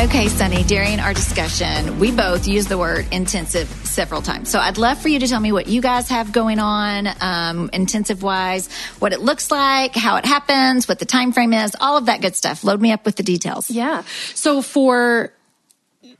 Okay, Sonny, during our discussion, we both used the word intensive several times. So I'd love for you to tell me what you guys have going on, um, intensive wise, what it looks like, how it happens, what the time frame is, all of that good stuff. Load me up with the details. Yeah. So for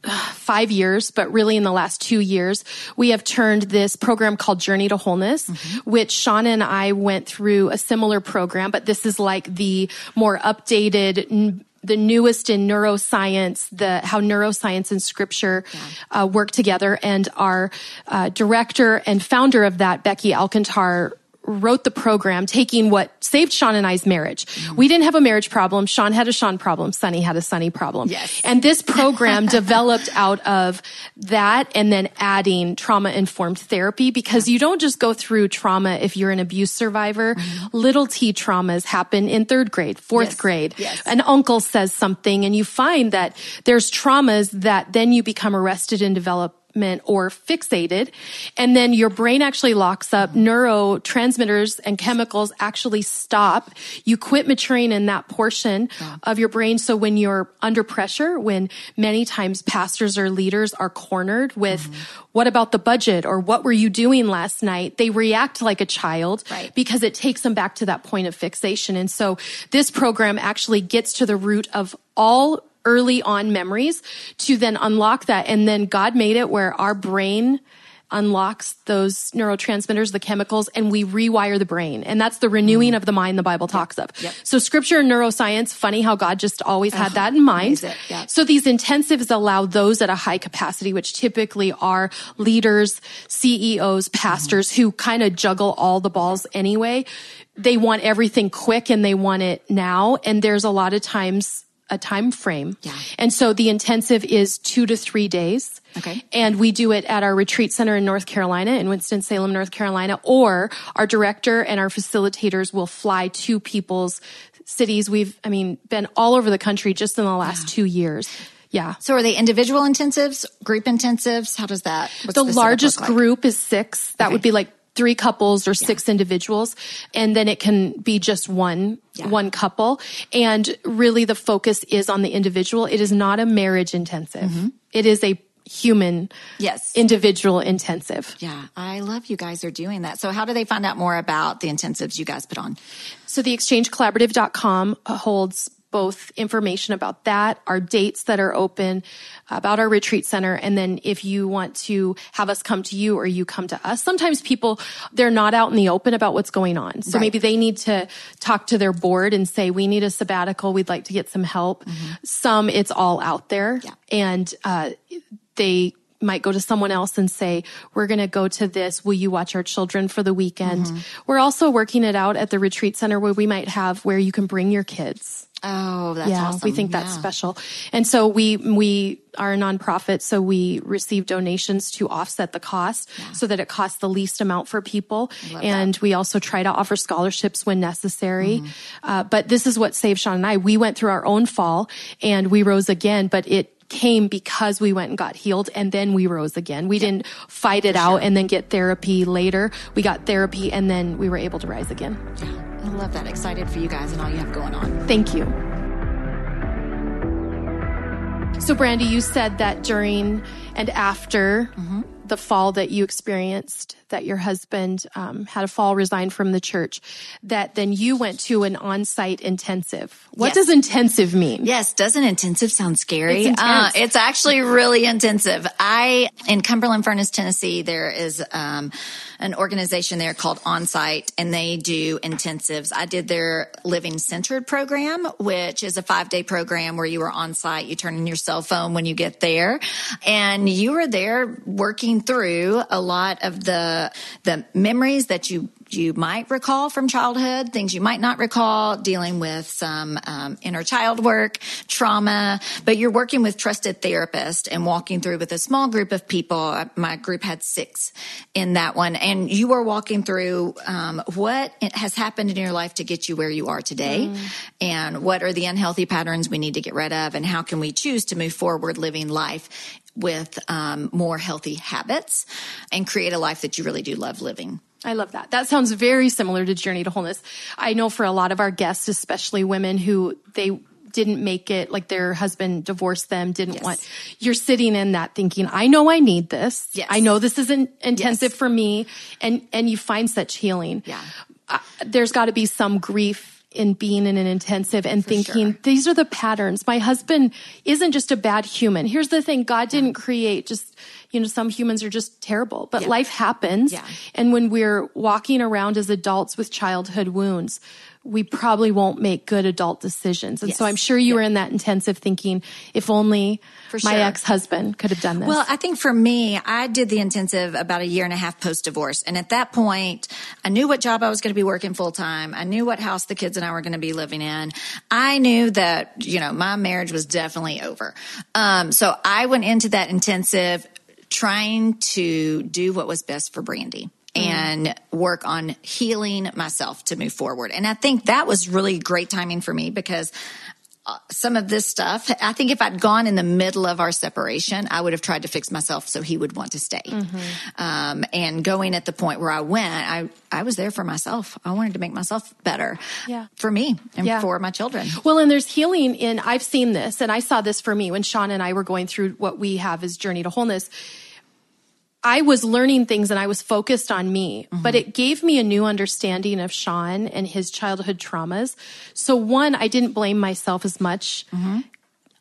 five years, but really in the last two years, we have turned this program called Journey to Wholeness, mm-hmm. which Shauna and I went through a similar program, but this is like the more updated, the newest in neuroscience, the how neuroscience and scripture yeah. uh, work together. And our uh, director and founder of that, Becky Alcantar, wrote the program taking what saved Shawn and I's marriage. Mm-hmm. We didn't have a marriage problem. Shawn had a Shawn problem. Sonny had a Sonny problem. Yes. And this program developed out of that and then adding trauma informed therapy because you don't just go through trauma if you're an abuse survivor. Mm-hmm. Little T traumas happen in third grade, fourth yes. grade. Yes. An uncle says something and you find that there's traumas that then you become arrested and develop or fixated. And then your brain actually locks up. Neurotransmitters and chemicals actually stop. You quit maturing in that portion yeah. of your brain. So when you're under pressure, when many times pastors or leaders are cornered with, mm-hmm. what about the budget or what were you doing last night? They react like a child right. because it takes them back to that point of fixation. And so this program actually gets to the root of all early on memories to then unlock that. And then God made it where our brain unlocks those neurotransmitters, the chemicals, and we rewire the brain. And that's the renewing of the mind the Bible talks of. Yep. So scripture and neuroscience, funny how God just always had that in mind. Yep. So these intensives allow those at a high capacity, which typically are leaders, CEOs, pastors mm-hmm. who kind of juggle all the balls anyway. They want everything quick and they want it now. And there's a lot of times a time frame. Yeah. And so the intensive is two to three days. Okay. And we do it at our retreat center in North Carolina, in Winston-Salem, North Carolina, or our director and our facilitators will fly to people's cities. We've, I mean, been all over the country just in the last yeah. two years. Yeah. So are they individual intensives, group intensives? How does that? the largest like? group is six. That okay. would be like three couples or six yeah. individuals and then it can be just one yeah. one couple. And really the focus is on the individual. It is not a marriage intensive. Mm-hmm. it is a human yes. individual intensive. Yeah. I love you guys are doing that. So how do they find out more about the intensives you guys put on? So the exchangecollaborative.com holds both information about that, our dates that are open, about our retreat center. And then if you want to have us come to you or you come to us, sometimes people, they're not out in the open about what's going on. So right. maybe they need to talk to their board and say, we need a sabbatical. We'd like to get some help. Mm-hmm. Some it's all out there yeah. and, uh, they might go to someone else and say, we're going to go to this. Will you watch our children for the weekend? Mm-hmm. We're also working it out at the retreat center where we might have where you can bring your kids. Oh, that's yeah, awesome. we think that's yeah. special. And so we, we are a nonprofit. So we receive donations to offset the cost yeah. so that it costs the least amount for people. And that. we also try to offer scholarships when necessary. Mm-hmm. Uh, but this is what saved Shawn and I. We went through our own fall and we rose again, but it, came because we went and got healed and then we rose again. We didn't fight it out and then get therapy later. We got therapy and then we were able to rise again. Yeah. I love that. Excited for you guys and all you have going on. Thank you. So, Brandi, you said that during and after mm-hmm. the fall that you experienced, that your husband um, had a fall, resigned from the church, that then you went to an on-site intensive. What yes. does intensive mean? Yes, doesn't intensive sound scary? It's, uh, it's actually really intensive. I in Cumberland Furnace, Tennessee, there is um, an organization there called Onsite, and they do intensives. I did their Living Centered program, which is a five-day program where you are on site. You turn in your cell phone when you get there, and you are there working through a lot of the the memories that you you might recall from childhood, things you might not recall, dealing with some um, inner child work, trauma, but you're working with trusted therapists and walking through with a small group of people. My group had six in that one, and you are walking through um, what has happened in your life to get you where you are today, mm. and what are the unhealthy patterns we need to get rid of, and how can we choose to move forward living life with um, more healthy habits and create a life that you really do love living. I love that. That sounds very similar to Journey to Wholeness. I know for a lot of our guests, especially women who they didn't make it, like their husband divorced them, didn't Yes. want, you're sitting in that thinking, I know I need this. Yes. I know this isn't intensive Yes. for me. And, and you find such healing. Yeah. Uh, there's got to be some grief in being in an intensive and thinking, sure. these are the patterns. My husband isn't just a bad human. Here's the thing. God didn't create just, you know, some humans are just terrible, but Yeah. life happens. Yeah. And when we're walking around as adults with childhood wounds, we probably won't make good adult decisions. And so I'm sure you were in that intensive thinking, if only For my sure. ex-husband could have done this. Well, I think for me, I did the intensive about a year and a half post divorce. And at that point, I knew what job I was going to be working full time. I knew what house the kids and I were going to be living in. I knew that, you know, my marriage was definitely over. Um, so I went into that intensive trying to do what was best for Brandi. Mm-hmm. And work on healing myself to move forward. And I think that was really great timing for me because uh, some of this stuff. I think if I'd gone in the middle of our separation, I would have tried to fix myself so he would want to stay. Mm-hmm. Um, and going at the point where I went, I, I was there for myself. I wanted to make myself better Yeah. for me and Yeah. for my children. Well, and there's healing in, I've seen this and I saw this for me when Shawn and I were going through what we have as Journey to Wholeness. I was learning things and I was focused on me, but mm-hmm. it gave me a new understanding of Shawn and his childhood traumas. So one, I didn't blame myself as much. Mm-hmm.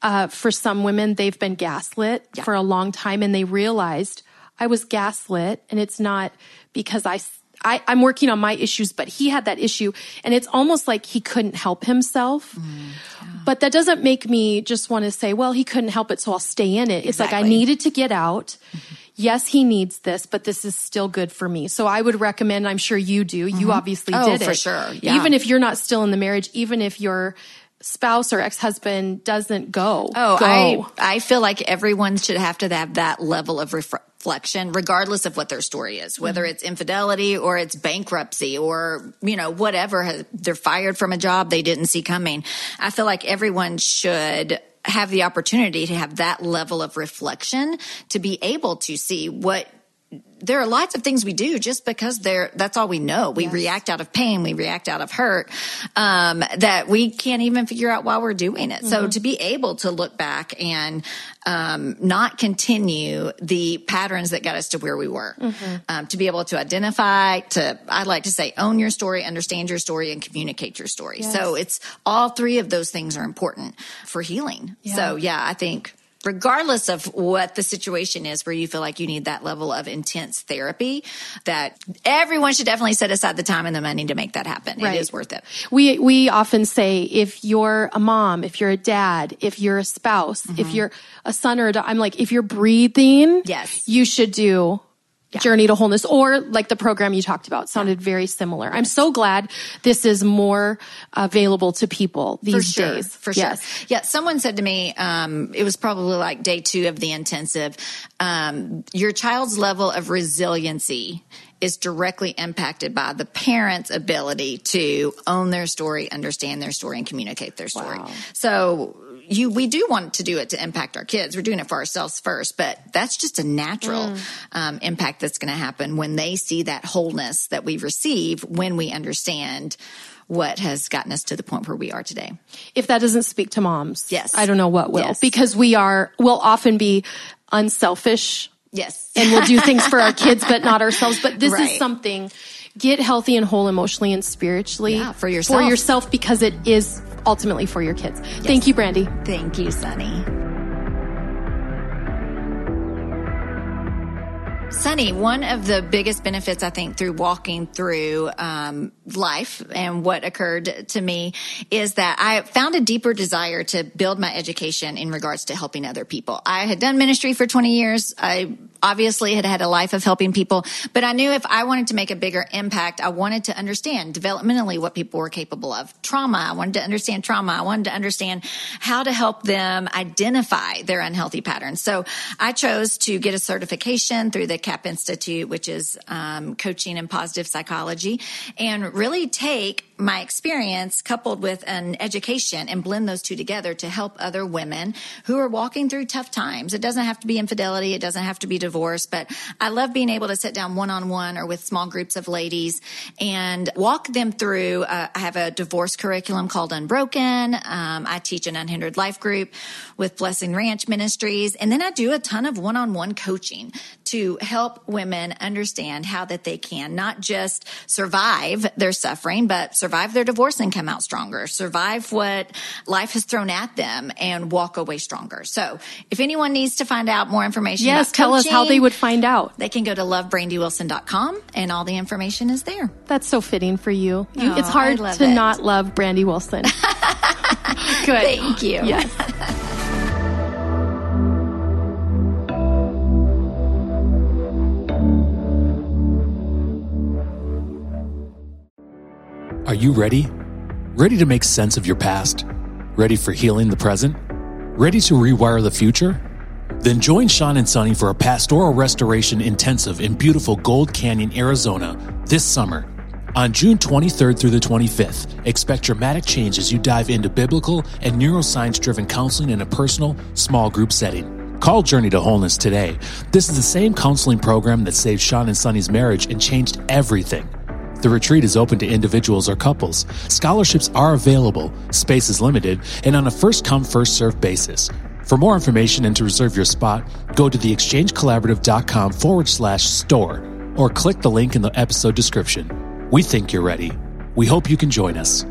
Uh, for some women, they've been gaslit Yeah. for a long time and they realized I was gaslit and it's not because I, I, I'm working on my issues, but he had that issue and it's almost like he couldn't help himself. Mm, but that doesn't make me just want to say, well, he couldn't help it, so I'll stay in it. It's like I needed to get out. Mm-hmm. Yes, he needs this, but this is still good for me. So I would recommend, I'm sure you do. You obviously Oh, did it. for sure. Yeah. Even if you're not still in the marriage, even if your spouse or ex-husband doesn't go. Oh, go. I I feel like everyone should have to have that level of ref- reflection, regardless of what their story is, whether Mm-hmm. it's infidelity or it's bankruptcy or you know whatever. They're fired from a job they didn't see coming. I feel like everyone should have the opportunity to have that level of reflection to be able to see what there are lots of things we do just because they're that's all we know. We react out of pain, we react out of hurt, um, that we can't even figure out why we're doing it. So to be able to look back and um, not continue the patterns that got us to where we were, um, to be able to identify, to I'd like to say, own your story, understand your story, and communicate your story. So it's all three of those things are important for healing. So yeah, I think regardless of what the situation is where you feel like you need that level of intense therapy, that everyone should definitely set aside the time and the money to make that happen. Right. It is worth it. We we often say if you're a mom, if you're a dad, if you're a spouse, if mm-hmm. you're a son or a daughter, I'm like if you're breathing, Yes. you should do Journey to Wholeness or like the program you talked about sounded very similar. I'm so glad this is more available to people these for sure, days. For Yes. sure. Yeah. Someone said to me, um, it was probably like day two of the intensive. Um, your child's level of resiliency is directly impacted by the parent's ability to own their story, understand their story, and communicate their story. Wow. So you, we do want to do it to impact our kids. We're doing it for ourselves first, but that's just a natural Mm. um, impact that's going to happen when they see that wholeness that we receive when we understand what has gotten us to the point where we are today. If that doesn't speak to moms, Yes. I don't know what will Yes. because we are, we'll often be unselfish Yes. and we'll do things for our kids, but not ourselves. But this Right. is something get healthy and whole emotionally and spiritually Yeah, for yourself. for yourself because it is ultimately for your kids. Thank you, Brandi. Thank you, Sonny. Sonny, one of the biggest benefits I think through walking through um, life and what occurred to me is that I found a deeper desire to build my education in regards to helping other people. I had done ministry for 20 years. I obviously had had a life of helping people, but I knew if I wanted to make a bigger impact, I wanted to understand developmentally what people were capable of. Trauma, I wanted to understand trauma. I wanted to understand how to help them identify their unhealthy patterns. So I chose to get a certification through the Bootstrap Institute, which is um, coaching and positive psychology, and really take my experience coupled with an education and blend those two together to help other women who are walking through tough times. It doesn't have to be infidelity. It doesn't have to be divorce, but I love being able to sit down one on one or with small groups of ladies and walk them through. Uh, I have a divorce curriculum called Unbroken. Um, I teach an unhindered life group with Blessing Ranch Ministries. And then I do a ton of one on one coaching to help women understand how that they can not just survive their suffering, but survive their divorce and come out stronger, survive what life has thrown at them and walk away stronger. So if anyone needs to find out more information, yes, tell coaching, us how they would find out. They can go to lovebrandywilson.com and all the information is there. That's so fitting for you. you Oh, it's hard to it. not love Brandi Wilson. Good. Thank you. Yes. Are you ready? Ready to make sense of your past? Ready for healing the present? Ready to rewire the future? Then join Shawn and Sonny for a pastoral restoration intensive in beautiful Gold Canyon, Arizona this summer. On June 23rd through the 25th, expect dramatic change as you dive into biblical and neuroscience driven counseling in a personal, small group setting. Call Journey to Wholeness today. This is the same counseling program that saved Shawn and Sonny's marriage and changed everything. The retreat is open to individuals or couples. Scholarships are available, space is limited, and on a first come, first served basis. For more information and to reserve your spot, go to theexchangecollaborative.com forward slash store or click the link in the episode description. We think you're ready. We hope you can join us.